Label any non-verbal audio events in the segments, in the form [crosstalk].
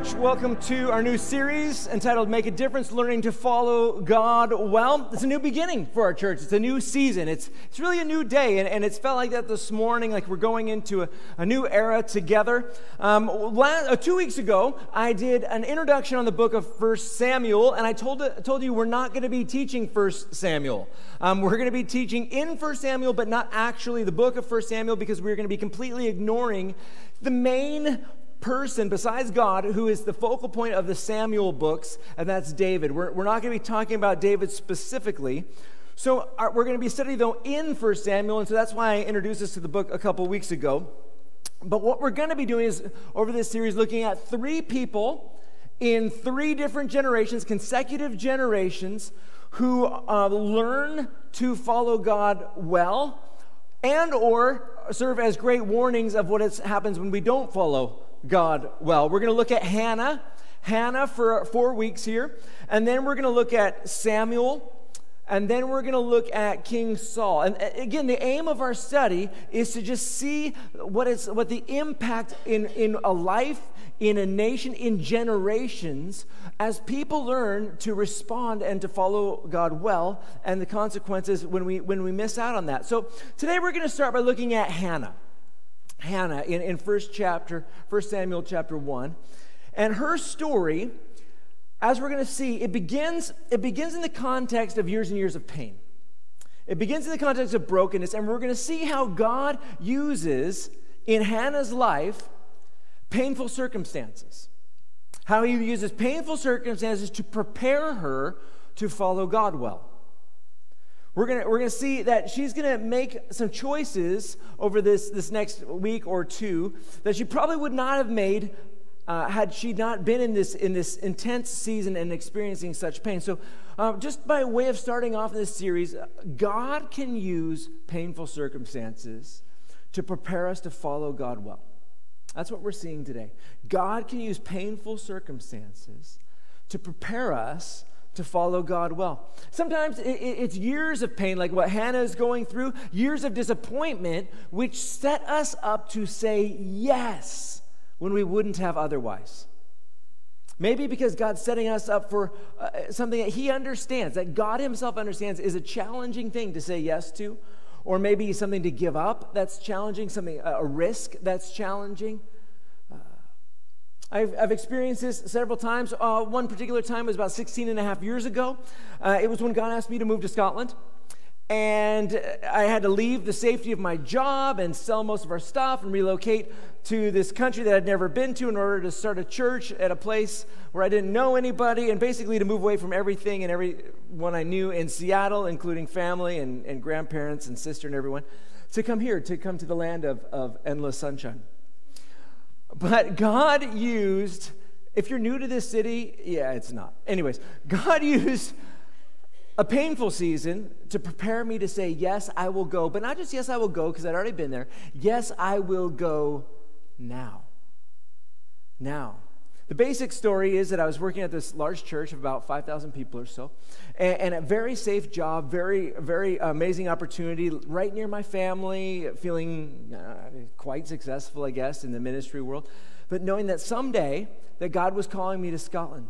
Welcome to our new series entitled Make a Difference Learning to Follow God Well. It's a new beginning for our church. It's a new season. It's, it's really a new day. And, and it's felt like that this morning, like we're going into a, a new era together. Um, last, uh, two weeks ago, I did an introduction on the book of First Samuel, and I told, told you we're not going to be teaching First Samuel. Um, we're going to be teaching in First Samuel, but not actually the book of First Samuel because we're going to be completely ignoring the main person besides God who is the focal point of the Samuel books, and that's David. We're, we're not going to be talking about David specifically. So our, we're going to be studying, though, in 1 Samuel, and so that's why I introduced us to the book a couple weeks ago. But what we're going to be doing is, over this series, looking at three people in three different generations, consecutive generations, who uh, learn to follow God well and or serve as great warnings of what happens when we don't follow God well. We're going to look at Hannah, Hannah for four weeks here, and then we're going to look at Samuel, and then we're going to look at King Saul. And uh, again, the aim of our study is to just see what is what the impact in, in a life, in a nation, in generations, as people learn to respond and to follow God well, and the consequences when we when we miss out on that. So today we're going to start by looking at Hannah. Hannah in, in first chapter, First Samuel chapter 1. And her story, as we're going to see, it begins, it begins in the context of years and years of pain. It begins in the context of brokenness, and we're going to see how God uses in Hannah's life painful circumstances. How he uses painful circumstances to prepare her to follow God well. We're going we're gonna see that she's going to make some choices over this, this next week or two that she probably would not have made uh, had she not been in this, in this intense season and experiencing such pain. So, uh, just by way of starting off this series, God can use painful circumstances to prepare us to follow God well. That's what we're seeing today. God can use painful circumstances to prepare us to follow God well. Sometimes it's years of pain, like what Hannah is going through, years of disappointment, which set us up to say yes when we wouldn't have otherwise. Maybe because God's setting us up for uh, something that He understands, that God Himself understands is a challenging thing to say yes to, or maybe something to give up that's challenging, something a risk that's challenging. I've, I've experienced this several times. Uh, one particular time was about 16 and a half years ago. Uh, it was when God asked me to move to Scotland. And I had to leave the safety of my job and sell most of our stuff and relocate to this country that I'd never been to in order to start a church at a place where I didn't know anybody and basically to move away from everything and everyone I knew in Seattle, including family and, and grandparents and sister and everyone, to come here, to come to the land of, of endless sunshine. But God used, if you're new to this city, yeah, it's not. Anyways, God [laughs] used a painful season to prepare me to say, yes, I will go. But not just yes, I will go, because I'd already been there. Yes, I will go now. Now. The basic story is that I was working at this large church of about 5,000 people or so, and, and, a very safe job, very, very amazing opportunity, right near my family, feeling uh, quite successful, I guess, in the ministry world, but knowing that someday that God was calling me to Scotland.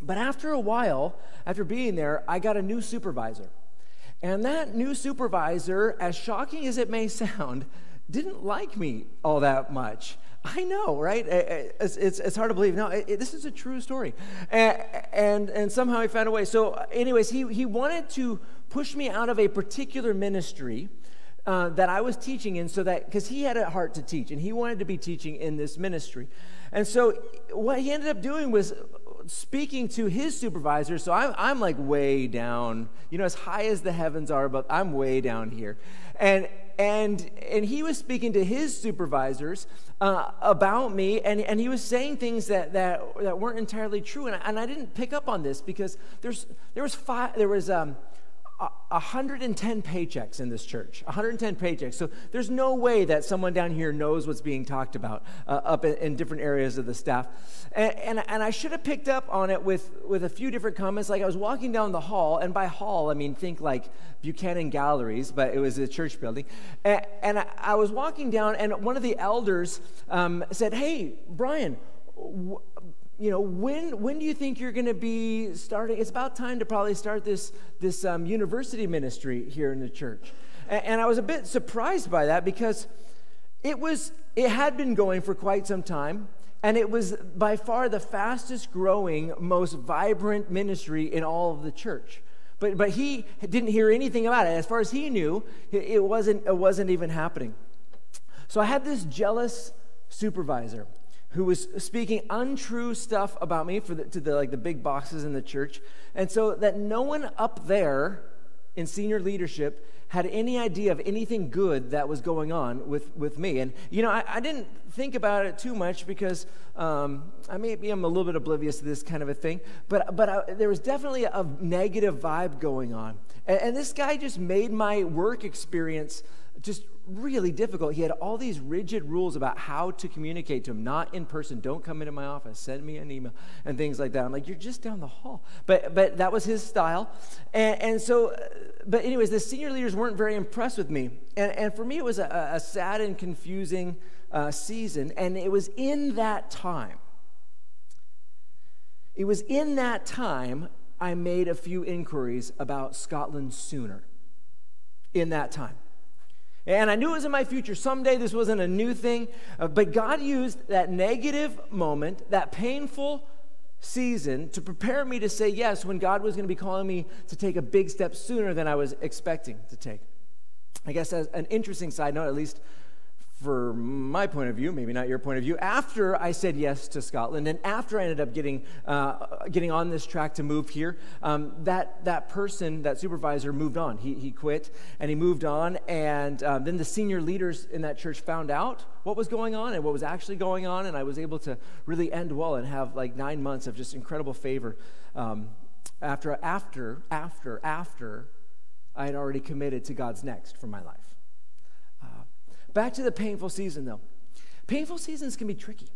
But after a while, after being there, I got a new supervisor. And that new supervisor, as shocking as it may sound, didn't like me all that much. I know, right? It's, it's, it's hard to believe. No, it, this is a true story. And, and, and somehow he found a way. So, anyways, he, he wanted to push me out of a particular ministry uh, that I was teaching in so that, because he had a heart to teach and he wanted to be teaching in this ministry. And so, what he ended up doing was speaking to his supervisor. So, I'm, I'm like way down, you know, as high as the heavens are, but I'm way down here. And, and, and he was speaking to his supervisors uh, about me, and, and he was saying things that, that, that weren't entirely true. And I, and I didn't pick up on this because there's, there was, five, there was um, 110 paychecks in this church 110 paychecks. So there's no way that someone down here knows what's being talked about uh, up in, in, different areas of the staff. And, and, and, i should have picked up on it with, with a few different comments. Like i was walking down the hall and by hall i mean think like buchanan galleries but it was a church building. And, and I, I, was walking down and one of the elders um, said hey brian you know, when, when do you think you're going to be starting? It's about time to probably start this, this um, university ministry here in the church. And, and I was a bit surprised by that because it was, it had been going for quite some time. And it was by far the fastest growing, most vibrant ministry in all of the church. But, but he didn't hear anything about it. As far as he knew, it wasn't, it wasn't even happening. So I had this jealous supervisor who was speaking untrue stuff about me for the, to the like the big bosses in the church. And so that no one up there in senior leadership had any idea of anything good that was going on with, with me. And you know I, I didn't think about it too much because um, I maybe I'm a little bit oblivious to this kind of a thing but but I, there was definitely a negative vibe going on. And, and this guy just made my work experience just really difficult. He had all these rigid rules about how to communicate to him, not in person. Don't come into my office. Send me an email and things like that. I'm like, you're just down the hall. But but that was his style. And, and so, uh, but anyways, the senior leaders weren't very impressed with me. And, and for me, it was a, a sad and confusing uh, season. And it was in that time. It was in that time I made a few inquiries about Scotland sooner. In that time. And I knew it was in my future. Someday this wasn't a new thing. Uh, but God used that negative moment, that painful season, to prepare me to say yes when God was going to be calling me to take a big step sooner than I was expecting to take. I guess as an interesting side note, at least for my point of view, maybe not your point of view, after I said yes to Scotland and after I ended up getting, uh, getting on this track to move here, um, that, that person, that supervisor, moved on. He, he quit and he moved on. And um, then the senior leaders in that church found out what was going on and what was actually going on. And I was able to really end well and have like nine months of just incredible favor um, after, after, after, after I had already committed to God's next for my life. Back to the painful season, though. Painful seasons can be tricky.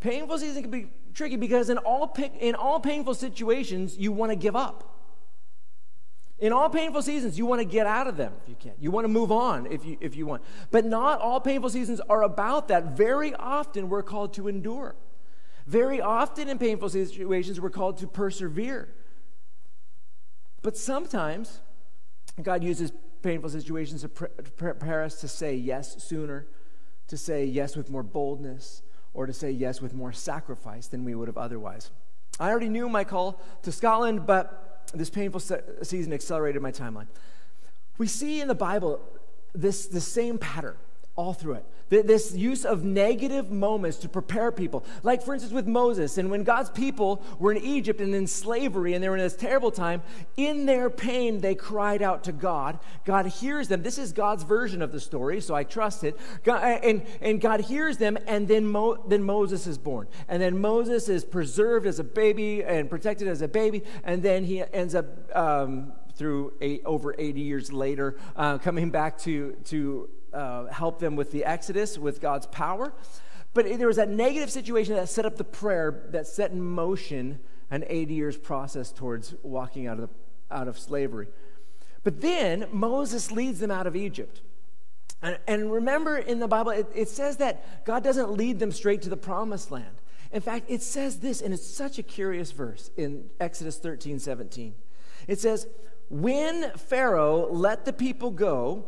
Painful seasons can be tricky because in all, in all painful situations, you want to give up. In all painful seasons, you want to get out of them if you can. You want to move on if you, if you want. But not all painful seasons are about that. Very often, we're called to endure. Very often, in painful situations, we're called to persevere. But sometimes, God uses painful situations to prepare us to say yes sooner, to say yes with more boldness, or to say yes with more sacrifice than we would have otherwise. I already knew my call to Scotland, but this painful season accelerated my timeline. We see in the Bible this, this same pattern all through it. This use of negative moments to prepare people. Like, for instance, with Moses, and when God's people were in Egypt and in slavery and they were in this terrible time, in their pain, they cried out to God. God hears them. This is God's version of the story, so I trust it. God, and, and God hears them, and then, Mo, then Moses is born. And then Moses is preserved as a baby and protected as a baby, and then he ends up. Um, through eight, over 80 years later, uh, coming back to, to uh, help them with the Exodus, with God's power. But there was that negative situation that set up the prayer that set in motion an 80 years process towards walking out of, the, out of slavery. But then Moses leads them out of Egypt. And, and remember in the Bible, it, it says that God doesn't lead them straight to the promised land. In fact, it says this, and it's such a curious verse in Exodus 13 17. It says, When Pharaoh let the people go,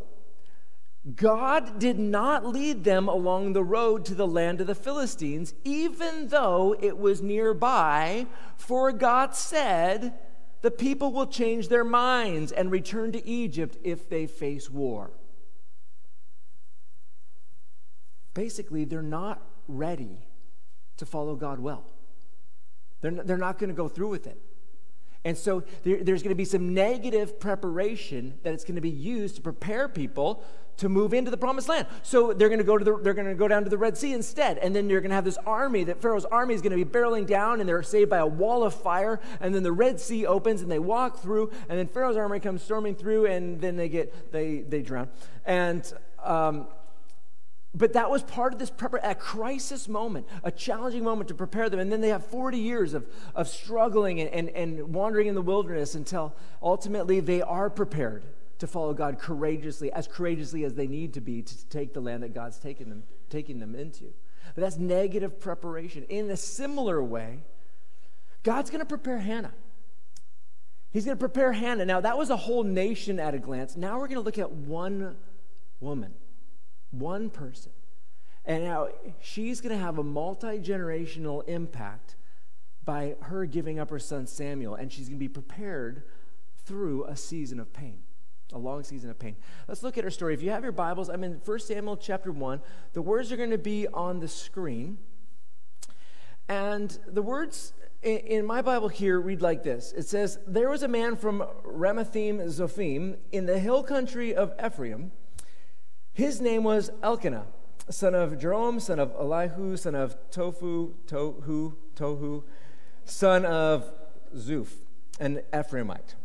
God did not lead them along the road to the land of the Philistines, even though it was nearby, for God said, The people will change their minds and return to Egypt if they face war. Basically, they're not ready to follow God well. They're, they're not going to go through with it. And so there, there's going to be some negative preparation that it's going to be used to prepare people to move into the promised land. So they're going to go to the, they're going to go down to the Red Sea instead, and then you're going to have this army that Pharaoh's army is going to be barreling down, and they're saved by a wall of fire, and then the Red Sea opens, and they walk through, and then Pharaoh's army comes storming through, and then they get they they drown, and. Um, but that was part of this prepar- a crisis moment, a challenging moment to prepare them. And then they have 40 years of, of struggling and, and, and wandering in the wilderness until ultimately they are prepared to follow God courageously, as courageously as they need to be to take the land that God's taken them, taking them into. but that's negative preparation. In a similar way, God's going to prepare Hannah. He's going to prepare Hannah. Now, that was a whole nation at a glance. Now we're going to look at one woman, one person. And now she's going to have a multi generational impact by her giving up her son Samuel, and she's going to be prepared through a season of pain, a long season of pain. Let's look at her story. If you have your Bibles, I'm in 1 Samuel chapter 1. The words are going to be on the screen. And the words in my Bible here read like this It says, There was a man from Ramathaim Zophim in the hill country of Ephraim. His name was Elkanah, son of Jerome, son of Elihu, son of Tofu, Tohu, Tohu, son of Zuph, an Ephraimite.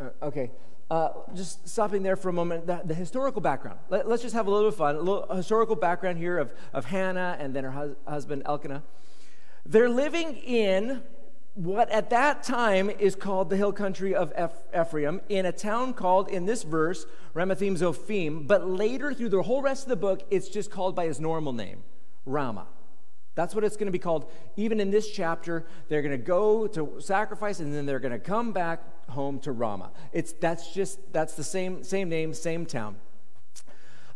Uh, okay, uh, just stopping there for a moment, the, the historical background. Let, us just have a little bit of fun. A little historical background here of, of Hannah and then her hus- husband Elkanah. They're living in what at that time is called the hill country of Ephraim in a town called, in this verse, Ramathaim Zophim. But later, through the whole rest of the book, it's just called by his normal name, Ramah. That's what it's going to be called. Even in this chapter, they're going to go to sacrifice and then they're going to come back home to Ramah. It's, that's just, that's the same, same name, same town.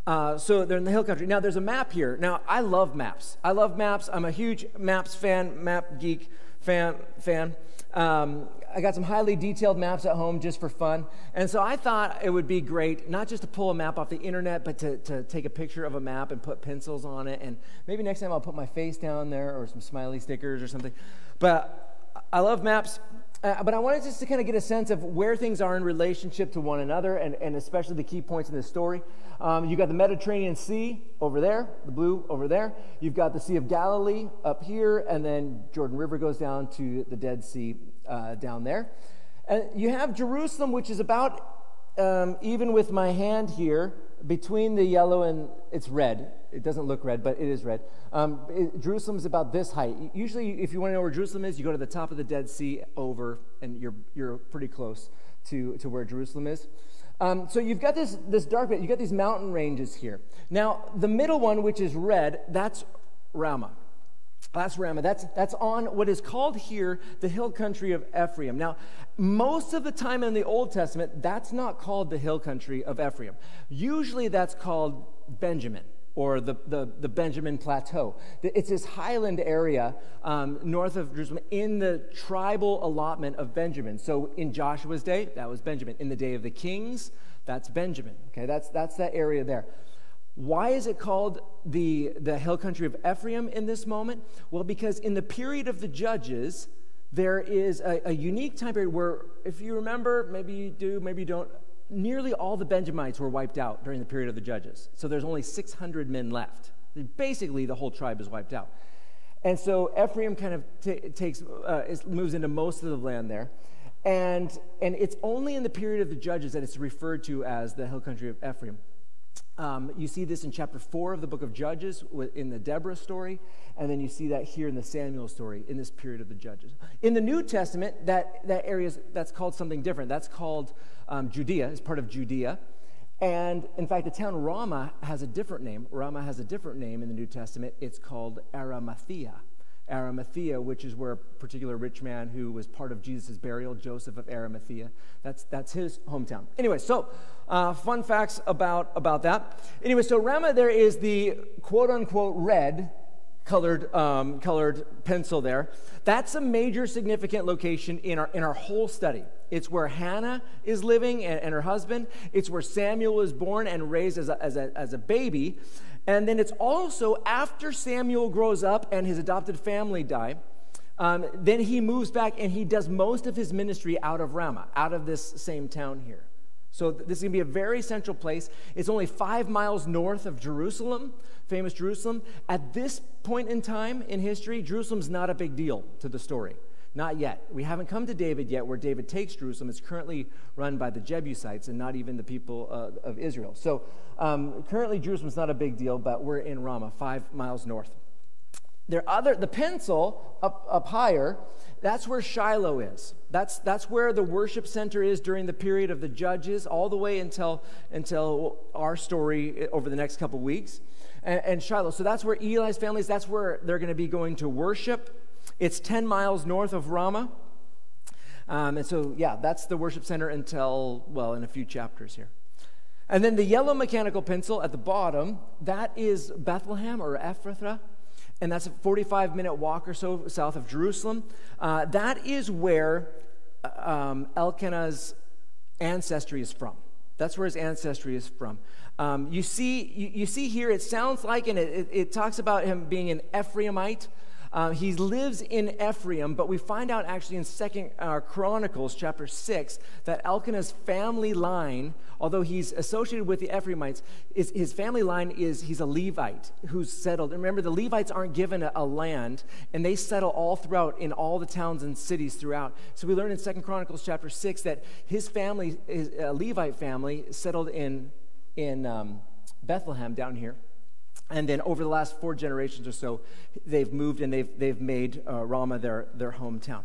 Uh, so they're in the hill country. Now, there's a map here. Now, I love maps. I love maps. I'm a huge maps fan, map geek fan. fan. Um, I got some highly detailed maps at home just for fun. And so I thought it would be great not just to pull a map off the internet, but to, to take a picture of a map and put pencils on it. And maybe next time I'll put my face down there or some smiley stickers or something. But I love maps. Uh, but I wanted just to kind of get a sense of where things are in relationship to one another and, and especially the key points in this story. Um, you've got the Mediterranean Sea over there, the blue over there. You've got the Sea of Galilee up here, and then Jordan River goes down to the Dead Sea uh, down there. And you have Jerusalem, which is about um, even with my hand here between the yellow and it's red. It doesn't look red, but it is red. Um, it, Jerusalem is about this height. Usually, if you want to know where Jerusalem is, you go to the top of the Dead Sea over, and you're, you're pretty close to, to where Jerusalem is. Um, so you've got this, this dark bit, you've got these mountain ranges here. Now, the middle one, which is red, that's Ramah. That's Ramah. That's, that's on what is called here the hill country of Ephraim. Now, most of the time in the Old Testament, that's not called the hill country of Ephraim. Usually that's called Benjamin or the, the, the, Benjamin Plateau. It's this highland area um, north of Jerusalem in the tribal allotment of Benjamin. So in Joshua's day, that was Benjamin. In the day of the kings, that's Benjamin. Okay, that's, that's that area there. Why is it called the, the hill country of Ephraim in this moment? Well, because in the period of the judges, there is a, a unique time period where, if you remember, maybe you do, maybe you don't, nearly all the Benjamites were wiped out during the period of the judges. So there's only 600 men left. Basically, the whole tribe is wiped out. And so Ephraim kind of t- takes, uh, moves into most of the land there. And, and it's only in the period of the judges that it's referred to as the hill country of Ephraim. Um, you see this in chapter 4 of the book of Judges in the Deborah story, and then you see that here in the Samuel story in this period of the Judges. In the New Testament, that, that area is, that's called something different. That's called um, Judea, it's part of Judea. And in fact, the town Ramah has a different name. Ramah has a different name in the New Testament. It's called Arimathea. Arimathea, which is where a particular rich man who was part of Jesus' burial, Joseph of Arimathea, that's, that's his hometown. Anyway, so uh, fun facts about, about that. Anyway, so Ramah, there is the quote unquote red colored, um, colored pencil there. That's a major significant location in our, in our whole study. It's where Hannah is living and, and her husband. It's where Samuel was born and raised as a, as a, as a baby. And then it's also after Samuel grows up and his adopted family die, um, then he moves back and he does most of his ministry out of Ramah, out of this same town here. So this is going to be a very central place. It's only five miles north of Jerusalem, famous Jerusalem. At this point in time in history, Jerusalem's not a big deal to the story. Not yet. We haven't come to David yet, where David takes Jerusalem. It's currently run by the Jebusites and not even the people uh, of Israel. So um, currently, Jerusalem's not a big deal, but we're in Ramah, five miles north. There other the pencil up, up higher. That's where Shiloh is. That's, that's where the worship center is during the period of the judges, all the way until, until our story over the next couple weeks. and, and Shiloh. So that's where Eli's family is. That's where they're going to be going to worship. It's 10 miles north of Ramah. Um, and so, yeah, that's the worship center until, well, in a few chapters here. And then the yellow mechanical pencil at the bottom, that is Bethlehem or Ephrathah. And that's a 45 minute walk or so south of Jerusalem. Uh, that is where uh, um, Elkanah's ancestry is from. That's where his ancestry is from. Um, you, see, you, you, see here, it sounds like, and it, it, it talks about him being an Ephraimite. Uh, he lives in Ephraim, but we find out actually in Second uh, Chronicles chapter six that Elkanah's family line, although he's associated with the Ephraimites, is, his family line is he's a Levite who's settled. Remember, the Levites aren't given a, a, land, and they settle all throughout in all the towns and cities throughout. So we learn in Second Chronicles chapter six that his family, his a Levite family, settled in in um, Bethlehem down here. And then over the last four generations or so, they've moved and they've, they've made uh, Ramah their, their hometown.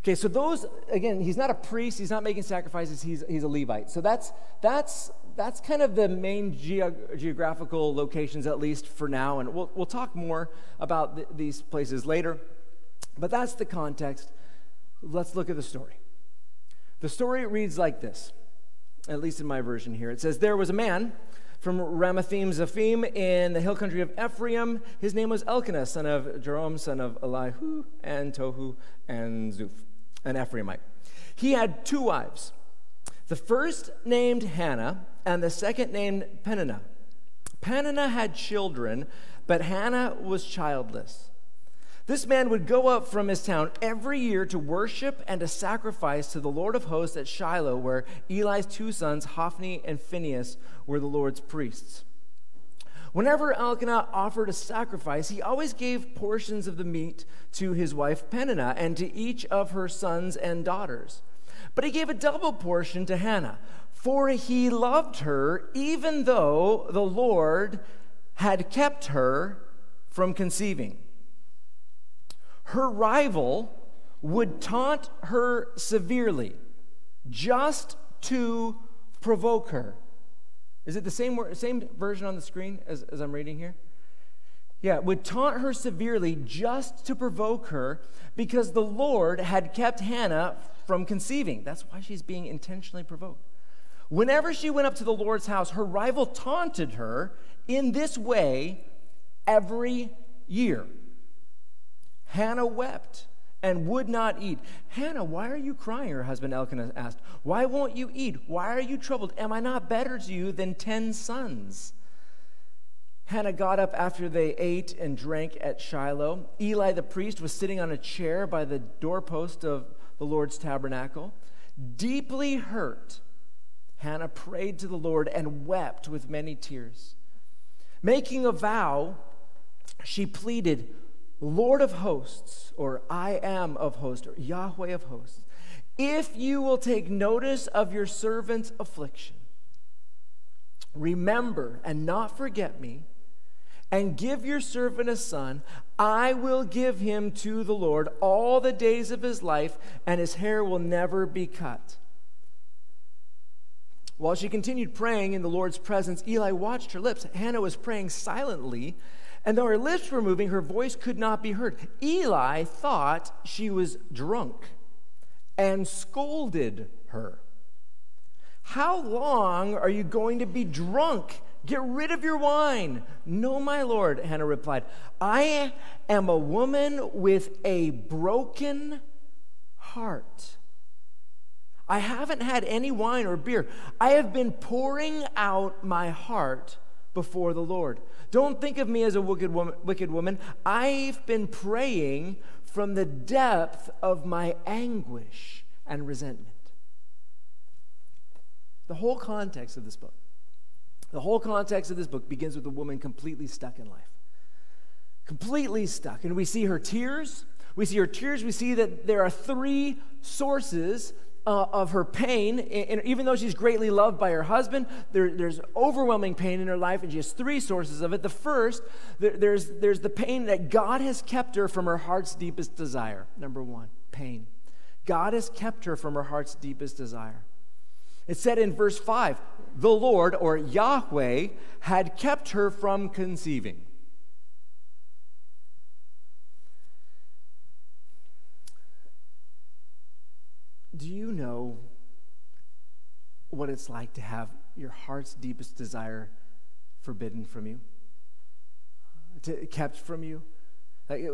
Okay, so those, again, he's not a priest, he's not making sacrifices, he's, he's a Levite. So that's, that's, that's kind of the main geographical locations, at least for now. And we'll, we'll talk more about th- these places later. But that's the context. Let's look at the story. The story reads like this, at least in my version here. It says, There was a man from Ramathaim Zophim in the hill country of Ephraim. His name was Elkanah, son of Jerome, son of Elihu, and Tohu, and Zuph, an Ephraimite. He had two wives. The first named Hannah, and the second named Peninnah. Peninnah had children, but Hannah was childless. This man would go up from his town every year to worship and to sacrifice to the Lord of hosts at Shiloh, where Eli's two sons, Hophni and Phinehas, were the Lord's priests. Whenever Elkanah offered a sacrifice, he always gave portions of the meat to his wife Peninnah and to each of her sons and daughters. But he gave a double portion to Hannah, for he loved her, even though the Lord had kept her from conceiving her rival would taunt her severely just to provoke her. Is it the same, same version on the screen as, as I'm reading here? Yeah, would taunt her severely just to provoke her because the Lord had kept Hannah from conceiving. That's why she's being intentionally provoked. Whenever she went up to the Lord's house, her rival taunted her in this way every year. Hannah wept and would not eat. Hannah, why are you crying? Her husband Elkanah asked. Why won't you eat? Why are you troubled? Am I not better to you than ten sons? Hannah got up after they ate and drank at Shiloh. Eli the priest was sitting on a chair by the doorpost of the Lord's tabernacle. Deeply hurt, Hannah prayed to the Lord and wept with many tears. Making a vow, she pleaded, Lord of hosts, or I am of hosts, or Yahweh of hosts, if you will take notice of your servant's affliction, remember and not forget me, and give your servant a son, I will give him to the Lord all the days of his life, and his hair will never be cut. While she continued praying in the Lord's presence, Eli watched her lips. Hannah was praying silently and though her lips were moving, her voice could not be heard. Eli thought she was drunk and scolded her. How long are you going to be drunk? Get rid of your wine. No, my lord, Hannah replied. I am a woman with a broken heart. I haven't had any wine or beer. I have been pouring out my heart before the Lord. Don't think of me as a wicked woman, wicked woman. I've been praying from the depth of my anguish and resentment. The whole context of this book, the whole context of this book begins with a woman completely stuck in life. Completely stuck. And we see her tears. We see her tears. We see that there are three sources uh, of her pain, and even though she's greatly loved by her husband, there, there's overwhelming pain in her life, and she has three sources of it. The first, there, there's, there's the pain that God has kept her from her heart's deepest desire. Number one, pain. God has kept her from her heart's deepest desire. It said in verse 5 the Lord, or Yahweh, had kept her from conceiving. Do you know what it's like to have your heart's deepest desire forbidden from you, to, kept from you? Like,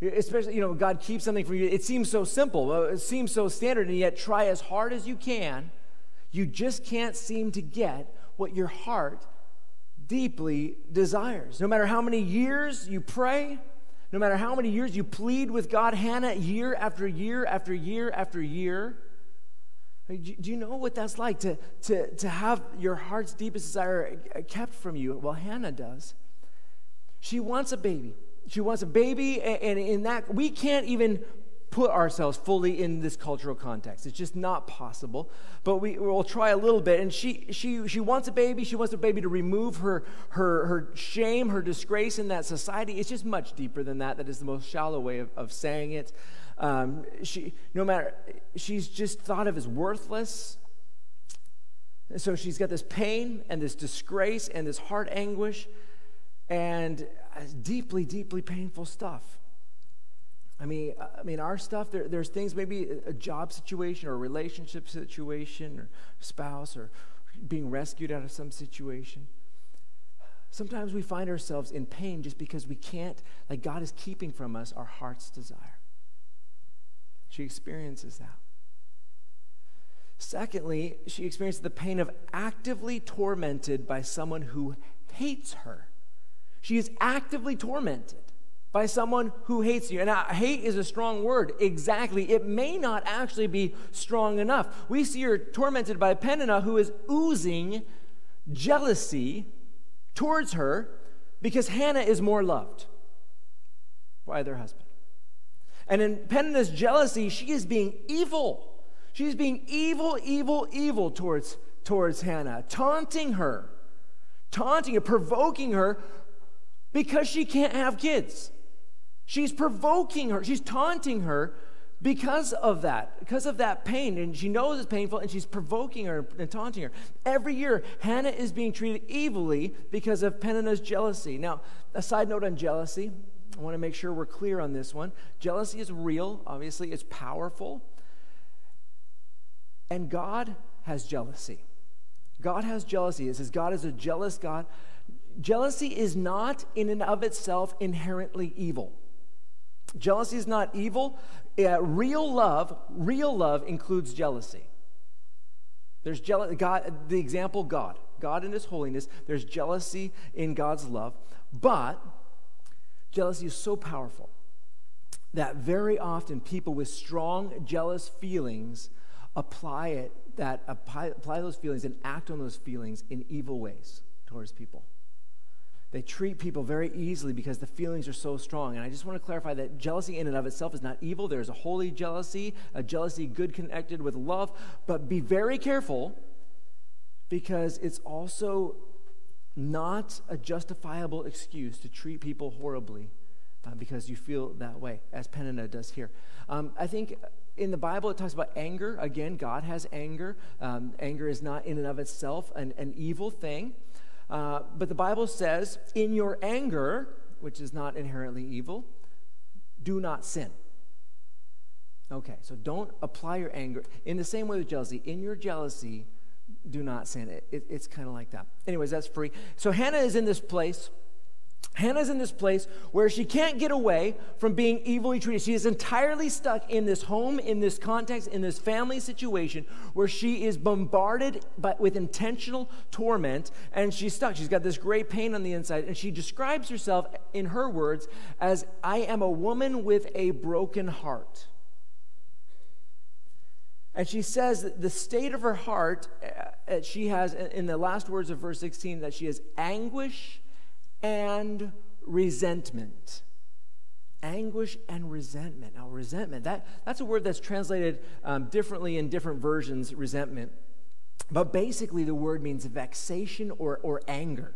especially, you know, God keeps something from you. It seems so simple, uh, it seems so standard, and yet try as hard as you can. You just can't seem to get what your heart deeply desires. No matter how many years you pray, no matter how many years you plead with God, Hannah, year after year after year after year, do you know what that's like to, to, to have your heart's deepest desire kept from you? Well, Hannah does. She wants a baby. She wants a baby, and in that, we can't even put ourselves fully in this cultural context. It's just not possible. But we will try a little bit. And she she she wants a baby. She wants a baby to remove her her her shame, her disgrace in that society. It's just much deeper than that. That is the most shallow way of, of saying it. Um, she no matter she's just thought of as worthless. And so she's got this pain and this disgrace and this heart anguish and deeply, deeply painful stuff. I mean, I mean, our stuff. There, there's things, maybe a job situation or a relationship situation, or spouse, or being rescued out of some situation. Sometimes we find ourselves in pain just because we can't, like God is keeping from us our heart's desire. She experiences that. Secondly, she experiences the pain of actively tormented by someone who hates her. She is actively tormented by someone who hates you. And hate is a strong word. Exactly. It may not actually be strong enough. We see her tormented by Peninnah, who is oozing jealousy towards her because Hannah is more loved by their husband. And in Peninnah's jealousy, she is being evil. She's being evil, evil, evil towards, towards Hannah, taunting her, taunting her, provoking her because she can't have kids. She's provoking her, she's taunting her because of that, because of that pain. And she knows it's painful, and she's provoking her and taunting her. Every year, Hannah is being treated evilly because of Peninnah's jealousy. Now, a side note on jealousy. I want to make sure we're clear on this one. Jealousy is real, obviously, it's powerful. And God has jealousy. God has jealousy. It says God is a jealous God. Jealousy is not in and of itself inherently evil. Jealousy is not evil. Uh, real love, real love includes jealousy. There's jealousy. God, the example God, God in His holiness. There's jealousy in God's love, but jealousy is so powerful that very often people with strong jealous feelings apply it that apply, apply those feelings and act on those feelings in evil ways towards people. They treat people very easily because the feelings are so strong. And I just want to clarify that jealousy in and of itself is not evil. There's a holy jealousy, a jealousy good connected with love. But be very careful because it's also not a justifiable excuse to treat people horribly uh, because you feel that way, as Peninnah does here. Um, I think in the Bible, it talks about anger. Again, God has anger. Um, anger is not in and of itself an, an evil thing. Uh, but the Bible says, in your anger, which is not inherently evil, do not sin. Okay, so don't apply your anger. In the same way with jealousy, in your jealousy, do not sin. It, it, it's kind of like that. Anyways, that's free. So Hannah is in this place Hannah's in this place where she can't get away from being evilly treated. She is entirely stuck in this home, in this context, in this family situation where she is bombarded by, with intentional torment and she's stuck. She's got this great pain on the inside and she describes herself, in her words, as I am a woman with a broken heart. And she says that the state of her heart, uh, she has, in the last words of verse 16, that she has anguish and resentment. Anguish and resentment. Now, resentment, that, that's a word that's translated um, differently in different versions, resentment. But basically, the word means vexation or, or anger.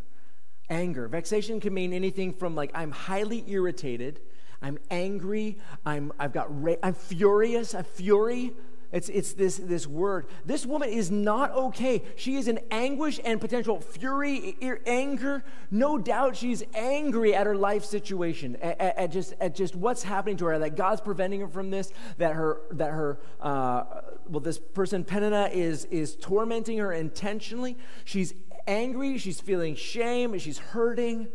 Anger. Vexation can mean anything from like, I'm highly irritated, I'm angry, I'm, I've got, ra- I'm furious, I'm fury. It's, it's this, this word. This woman is not okay. She is in anguish and potential fury, anger. No doubt she's angry at her life situation, at, at, just, at just what's happening to her, that God's preventing her from this, that her, that her uh, well, this person, Peninnah, is, is tormenting her intentionally. She's angry, she's feeling shame, she's hurting.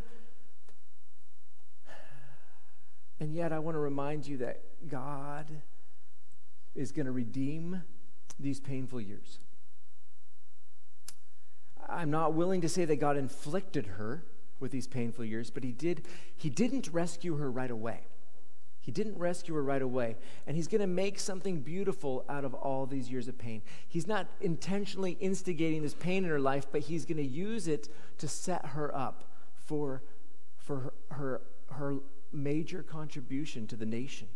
And yet, I want to remind you that God is going to redeem these painful years. I'm not willing to say that God inflicted her with these painful years, but he did he didn't rescue her right away. He didn't rescue her right away, and he's going to make something beautiful out of all these years of pain. He's not intentionally instigating this pain in her life, but he's going to use it to set her up for for her her, her major contribution to the nation.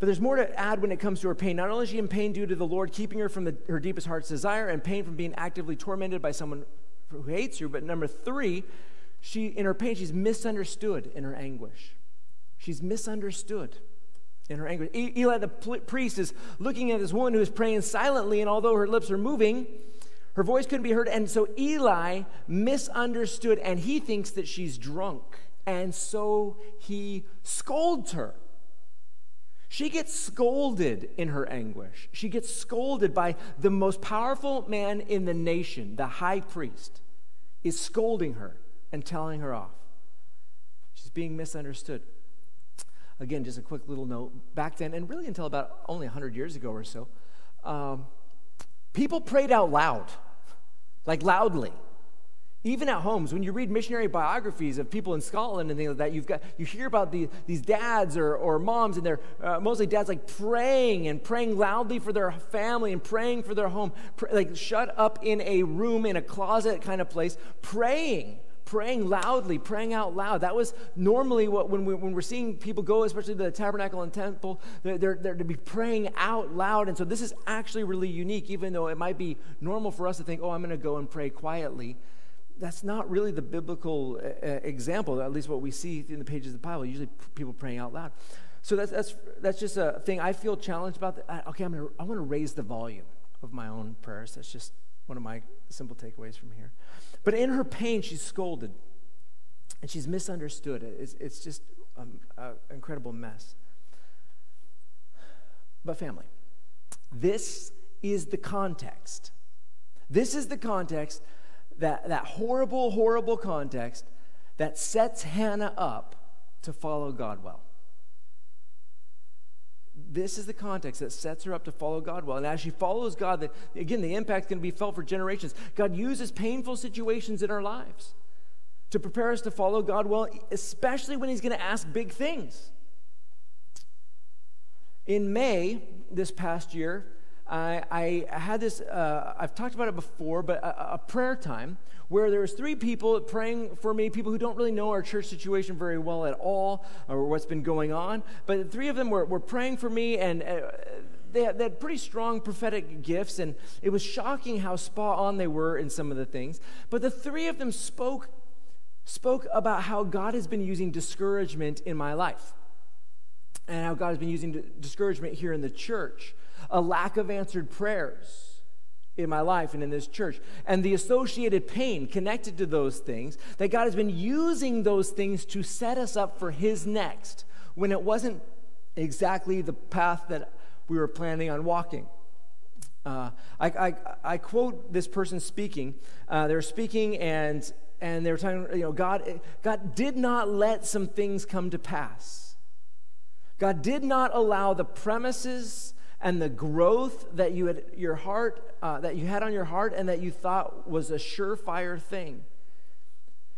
But there's more to add when it comes to her pain. Not only is she in pain due to the Lord keeping her from the, her deepest heart's desire and pain from being actively tormented by someone who hates her, but number three, she in her pain, she's misunderstood in her anguish. She's misunderstood in her anguish. Eli the priest is looking at this woman who is praying silently, and although her lips are moving, her voice couldn't be heard. And so Eli misunderstood, and he thinks that she's drunk. And so he scolds her. She gets scolded in her anguish. She gets scolded by the most powerful man in the nation, the high priest, is scolding her and telling her off. She's being misunderstood. Again, just a quick little note. Back then, and really until about only 100 years ago or so, um, people prayed out loud, like loudly. Even at homes, when you read missionary biographies of people in Scotland and things like that, you've got you hear about the, these dads or, or moms, and they're uh, mostly dads like praying and praying loudly for their family and praying for their home, pr- like shut up in a room in a closet kind of place, praying, praying loudly, praying out loud. That was normally what when, we, when we're seeing people go, especially to the tabernacle and temple, they're, they're, they're to be praying out loud. And so this is actually really unique, even though it might be normal for us to think, oh, I'm going to go and pray quietly that's not really the biblical uh, uh, example, at least what we see in the pages of the Bible. Usually people praying out loud. So that's, that's, that's just a thing I feel challenged about. I, okay, I'm gonna, I want to raise the volume of my own prayers. That's just one of my simple takeaways from here. But in her pain, she's scolded and she's misunderstood. It's, it's just um, an incredible mess. But, family, this is the context. This is the context that, that horrible, horrible context that sets Hannah up to follow God well. This is the context that sets her up to follow God well. And as she follows God, the, again, the impact to be felt for generations. God uses painful situations in our lives to prepare us to follow God well, especially when He's going to ask big things. In May this past year, I, I had this, uh, I've talked about it before, but a, a, prayer time where there was three people praying for me, people who don't really know our church situation very well at all or what's been going on. But three of them were, were praying for me and uh, they, had, they had pretty strong prophetic gifts and it was shocking how spot on they were in some of the things. But the three of them spoke, spoke about how God has been using discouragement in my life and how God has been using discouragement here in the church a lack of answered prayers in my life and in this church, and the associated pain connected to those things, that God has been using those things to set us up for His next when it wasn't exactly the path that we were planning on walking. Uh, I, I, I, quote this person speaking. Uh, they were speaking and, and they were talking, you know, God, God did not let some things come to pass. God did not allow the premises and the growth that you had your heart uh, that you had on your heart and that you thought was a surefire thing.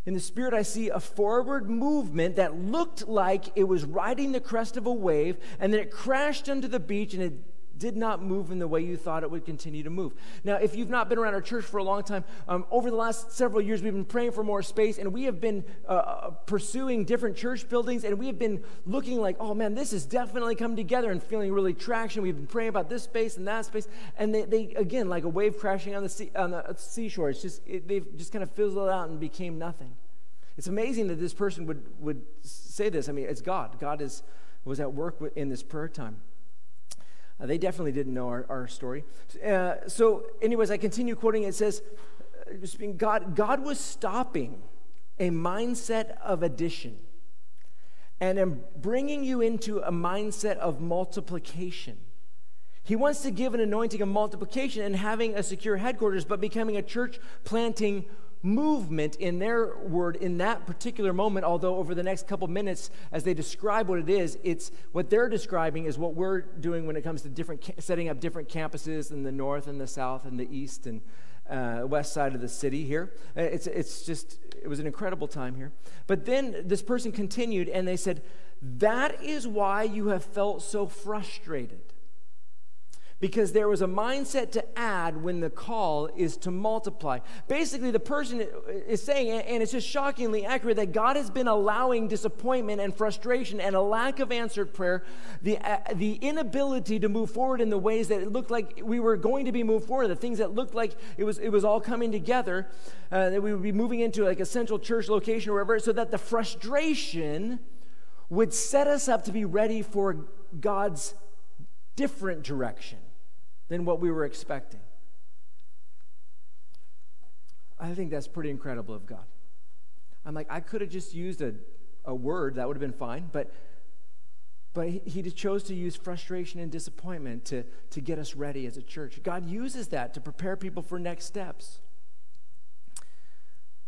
In the spirit i see a forward movement that looked like it was riding the crest of a wave and then it crashed onto the beach and it did not move in the way you thought it would continue to move. Now, if you've not been around our church for a long time, um, over the last several years, we've been praying for more space and we have been uh, uh, pursuing different church buildings and we have been looking like, oh man, this has definitely come together and feeling really traction. We've been praying about this space and that space. And they, they again, like a wave crashing on the, sea, on the seashore, it's just, it, they've just kind of fizzled out and became nothing. It's amazing that this person would, would say this. I mean, it's God. God is, was at work in this prayer time. Uh, they definitely didn't know our, our story. Uh, so, anyways, I continue quoting. It says, uh, God, God was stopping a mindset of addition and bringing you into a mindset of multiplication. He wants to give an anointing of multiplication and having a secure headquarters, but becoming a church planting movement in their word in that particular moment. Although, over the next couple minutes, as they describe what it is, it's what they're describing is what we're doing when it comes to different setting up different campuses in the north and the south and the east and uh, west side of the city here. Uh, it's, it's just, it was an incredible time here. But then this person continued and they said, That is why you have felt so frustrated because there was a mindset to add when the call is to multiply. Basically, the person is saying, and it's just shockingly accurate, that God has been allowing disappointment and frustration and a lack of answered prayer, the, uh, the inability to move forward in the ways that it looked like we were going to be moved forward, the things that looked like it was, it was all coming together, uh, that we would be moving into like a central church location or wherever, so that the frustration would set us up to be ready for God's different direction than what we were expecting. I think that's pretty incredible of God. I'm like, I could have just used a, a word, that would have been fine, but, but he, he chose to use frustration and disappointment to, to get us ready as a church. God uses that to prepare people for next steps.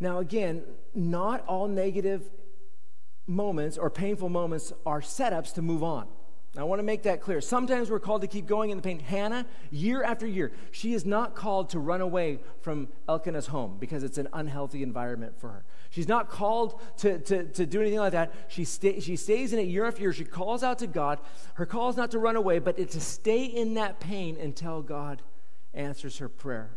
Now, again, not all negative moments or painful moments are setups to move on. I want to make that clear. Sometimes we're called to keep going in the pain. Hannah, year after year, she is not called to run away from Elkanah's home because it's an unhealthy environment for her. She's not called to, to, to do anything like that. She, stay, she stays in it year after year. She calls out to God. Her call is not to run away, but it's to stay in that pain until God answers her prayer.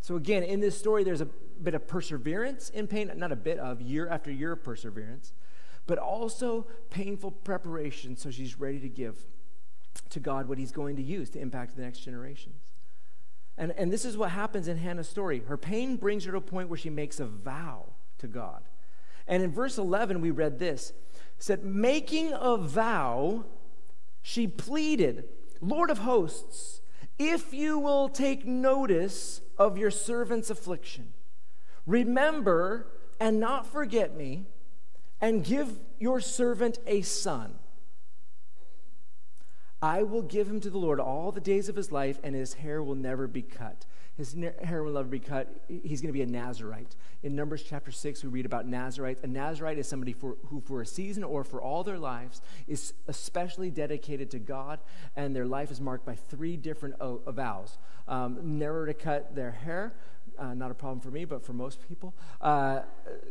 So, again, in this story, there's a bit of perseverance in pain, not a bit of year after year of perseverance but also painful preparation so she's ready to give to God what he's going to use to impact the next generations. And, and this is what happens in Hannah's story. Her pain brings her to a point where she makes a vow to God. And in verse 11, we read this said, Making a vow, she pleaded, Lord of hosts, if you will take notice of your servant's affliction, remember and not forget me and give your servant a son. I will give him to the Lord all the days of his life, and his hair will never be cut. His hair will never be cut. He's going to be a Nazarite. In Numbers chapter 6, we read about Nazarites. A Nazarite is somebody for, who, for a season or for all their lives, is especially dedicated to God, and their life is marked by three different vows um, never to cut their hair, uh, not a problem for me, but for most people, uh,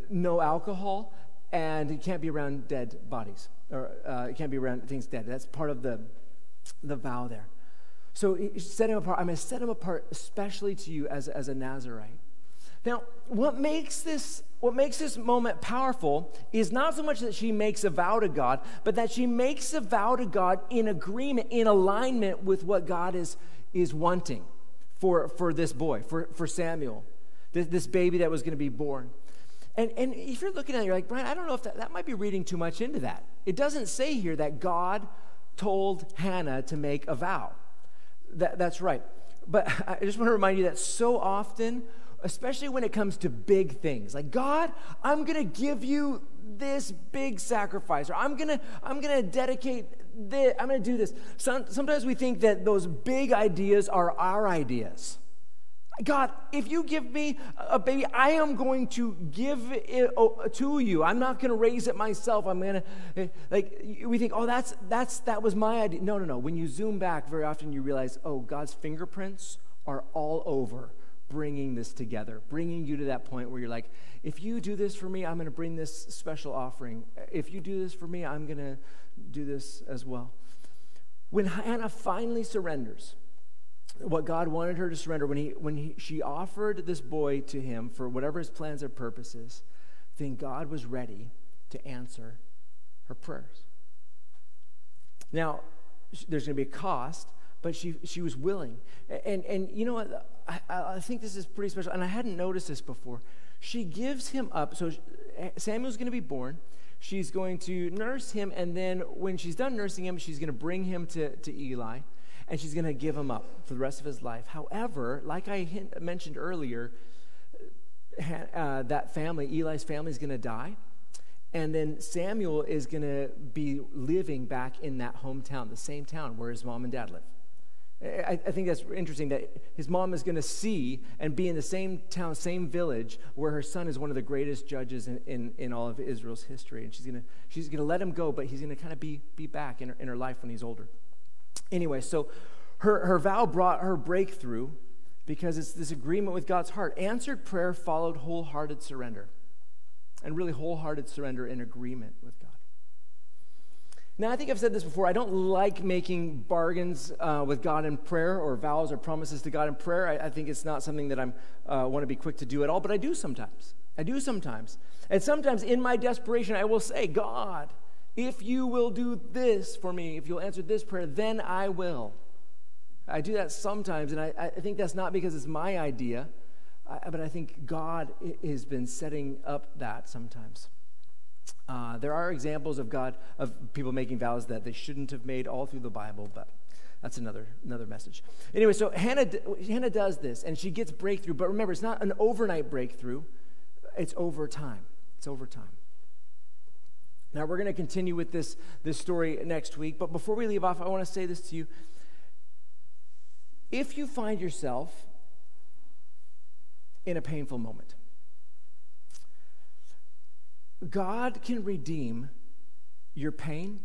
no alcohol, and you can't be around dead bodies, or uh, you can't be around things dead. That's part of the, the vow there. So set him apart. I'm going to set him apart, especially to you as, as a Nazarite. Now, what makes this what makes this moment powerful is not so much that she makes a vow to God, but that she makes a vow to God in agreement, in alignment with what God is, is wanting for, for this boy, for, for Samuel, this, this baby that was going to be born. And, and if you're looking at it, you're like, Brian, I don't know if that, that might be reading too much into that. It doesn't say here that God told Hannah to make a vow. That, that's right. But [laughs] I just want to remind you that so often, especially when it comes to big things, like, God, I'm going to give you this big sacrifice, or I'm going to I'm going to dedicate this, I'm going to do this. Some, sometimes we think that those big ideas are our ideas. God, if you give me a baby, I am going to give it to you. I'm not going to raise it myself. I'm going to eh, like we think, "Oh, that's that's that was my idea." No, no, no. When you zoom back, very often you realize, "Oh, God's fingerprints are all over bringing this together, bringing you to that point where you're like, if you do this for me, I'm going to bring this special offering. If you do this for me, I'm going to do this as well." When Hannah finally surrenders, what God wanted her to surrender when, he, when he, she offered this boy to him for whatever his plans or purposes, then God was ready to answer her prayers. Now, there's going to be a cost, but she, she was willing. And, and you know what? I, I think this is pretty special, and I hadn't noticed this before. She gives him up. So Samuel's going to be born. She's going to nurse him, and then when she's done nursing him, she's going to bring him to, to Eli. And she's going to give him up for the rest of his life. However, like I hint, mentioned earlier, uh, that family, Eli's family, is going to die. And then Samuel is going to be living back in that hometown, the same town where his mom and dad live. I, I think that's interesting that his mom is going to see and be in the same town, same village, where her son is one of the greatest judges in, in, in all of Israel's history. And she's going to she's to let him go, but he's going to kind of be, be back in her, in her life when he's older. Anyway, so her, her vow brought her breakthrough because it's this agreement with God's heart. Answered prayer followed wholehearted surrender, and really wholehearted surrender in agreement with God. Now, I think I've said this before. I don't like making bargains uh, with God in prayer or vows or promises to God in prayer. I, I think it's not something that I uh, want to be quick to do at all, but I do sometimes. I do sometimes. And sometimes in my desperation, I will say, God, if you will do this for me, if you'll answer this prayer, then I will. I do that sometimes, and I, I think that's not because it's my idea, I, but I think God has been setting up that sometimes. Uh, there are examples of God, of people making vows that they shouldn't have made all through the Bible, but that's another, another message. Anyway, so Hannah, Hannah does this, and she gets breakthrough, but remember, it's not an overnight breakthrough, it's over time. It's over time. Now, we're going to continue with this, this story next week, but before we leave off, I want to say this to you if you find yourself in a painful moment, God can redeem your pain,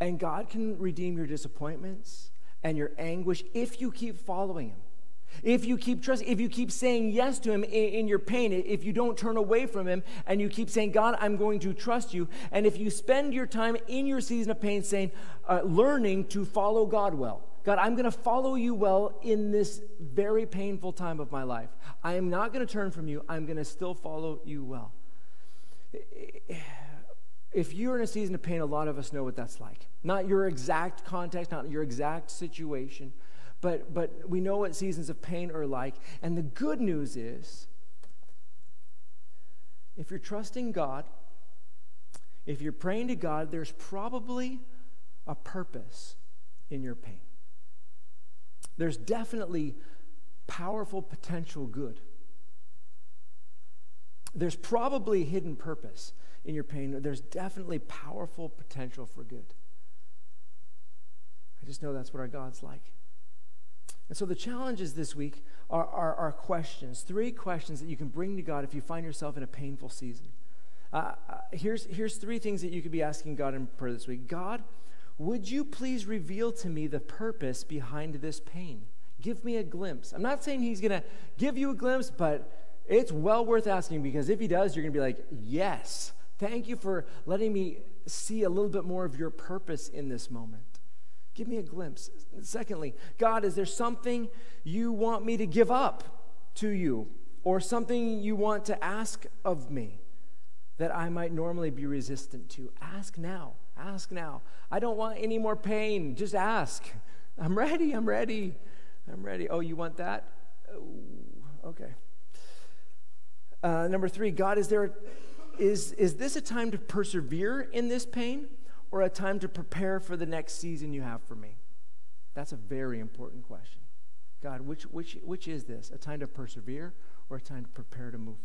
and God can redeem your disappointments and your anguish if you keep following Him. If you keep trusting, if you keep saying yes to Him in, in, your pain, if you don't turn away from Him and you keep saying, God, I'm going to trust you, and if you spend your time in your season of pain saying, uh, learning to follow God well, God, I'm going to follow you well in this very painful time of my life. I am not going to turn from you. I'm going to still follow you well. If you're in a season of pain, a lot of us know what that's like. Not your exact context, not your exact situation, but, but we know what seasons of pain are like. And the good news is if you're trusting God, if you're praying to God, there's probably a purpose in your pain there's definitely powerful potential good. There's probably hidden purpose in your pain. There's definitely powerful potential for good. I just know that's what our God's like. And so the challenges this week are, are, are questions, three questions that you can bring to God if you find yourself in a painful season. Uh, uh here's, here's three things that you could be asking God in prayer this week God, would you please reveal to me the purpose behind this pain? Give me a glimpse. I'm not saying he's going to give you a glimpse, but it's well worth asking because if he does, you're going to be like, Yes, thank you for letting me see a little bit more of your purpose in this moment. Give me a glimpse. Secondly, God, is there something you want me to give up to you or something you want to ask of me that I might normally be resistant to? Ask now. Ask now. I don't want any more pain. Just ask. [laughs] I'm ready. I'm ready. I'm ready. Oh, you want that? Oh, okay. Uh, number three, God, is there is is this a time to persevere in this pain, or a time to prepare for the next season you have for me? That's a very important question. God, which which which is this? A time to persevere or a time to prepare to move?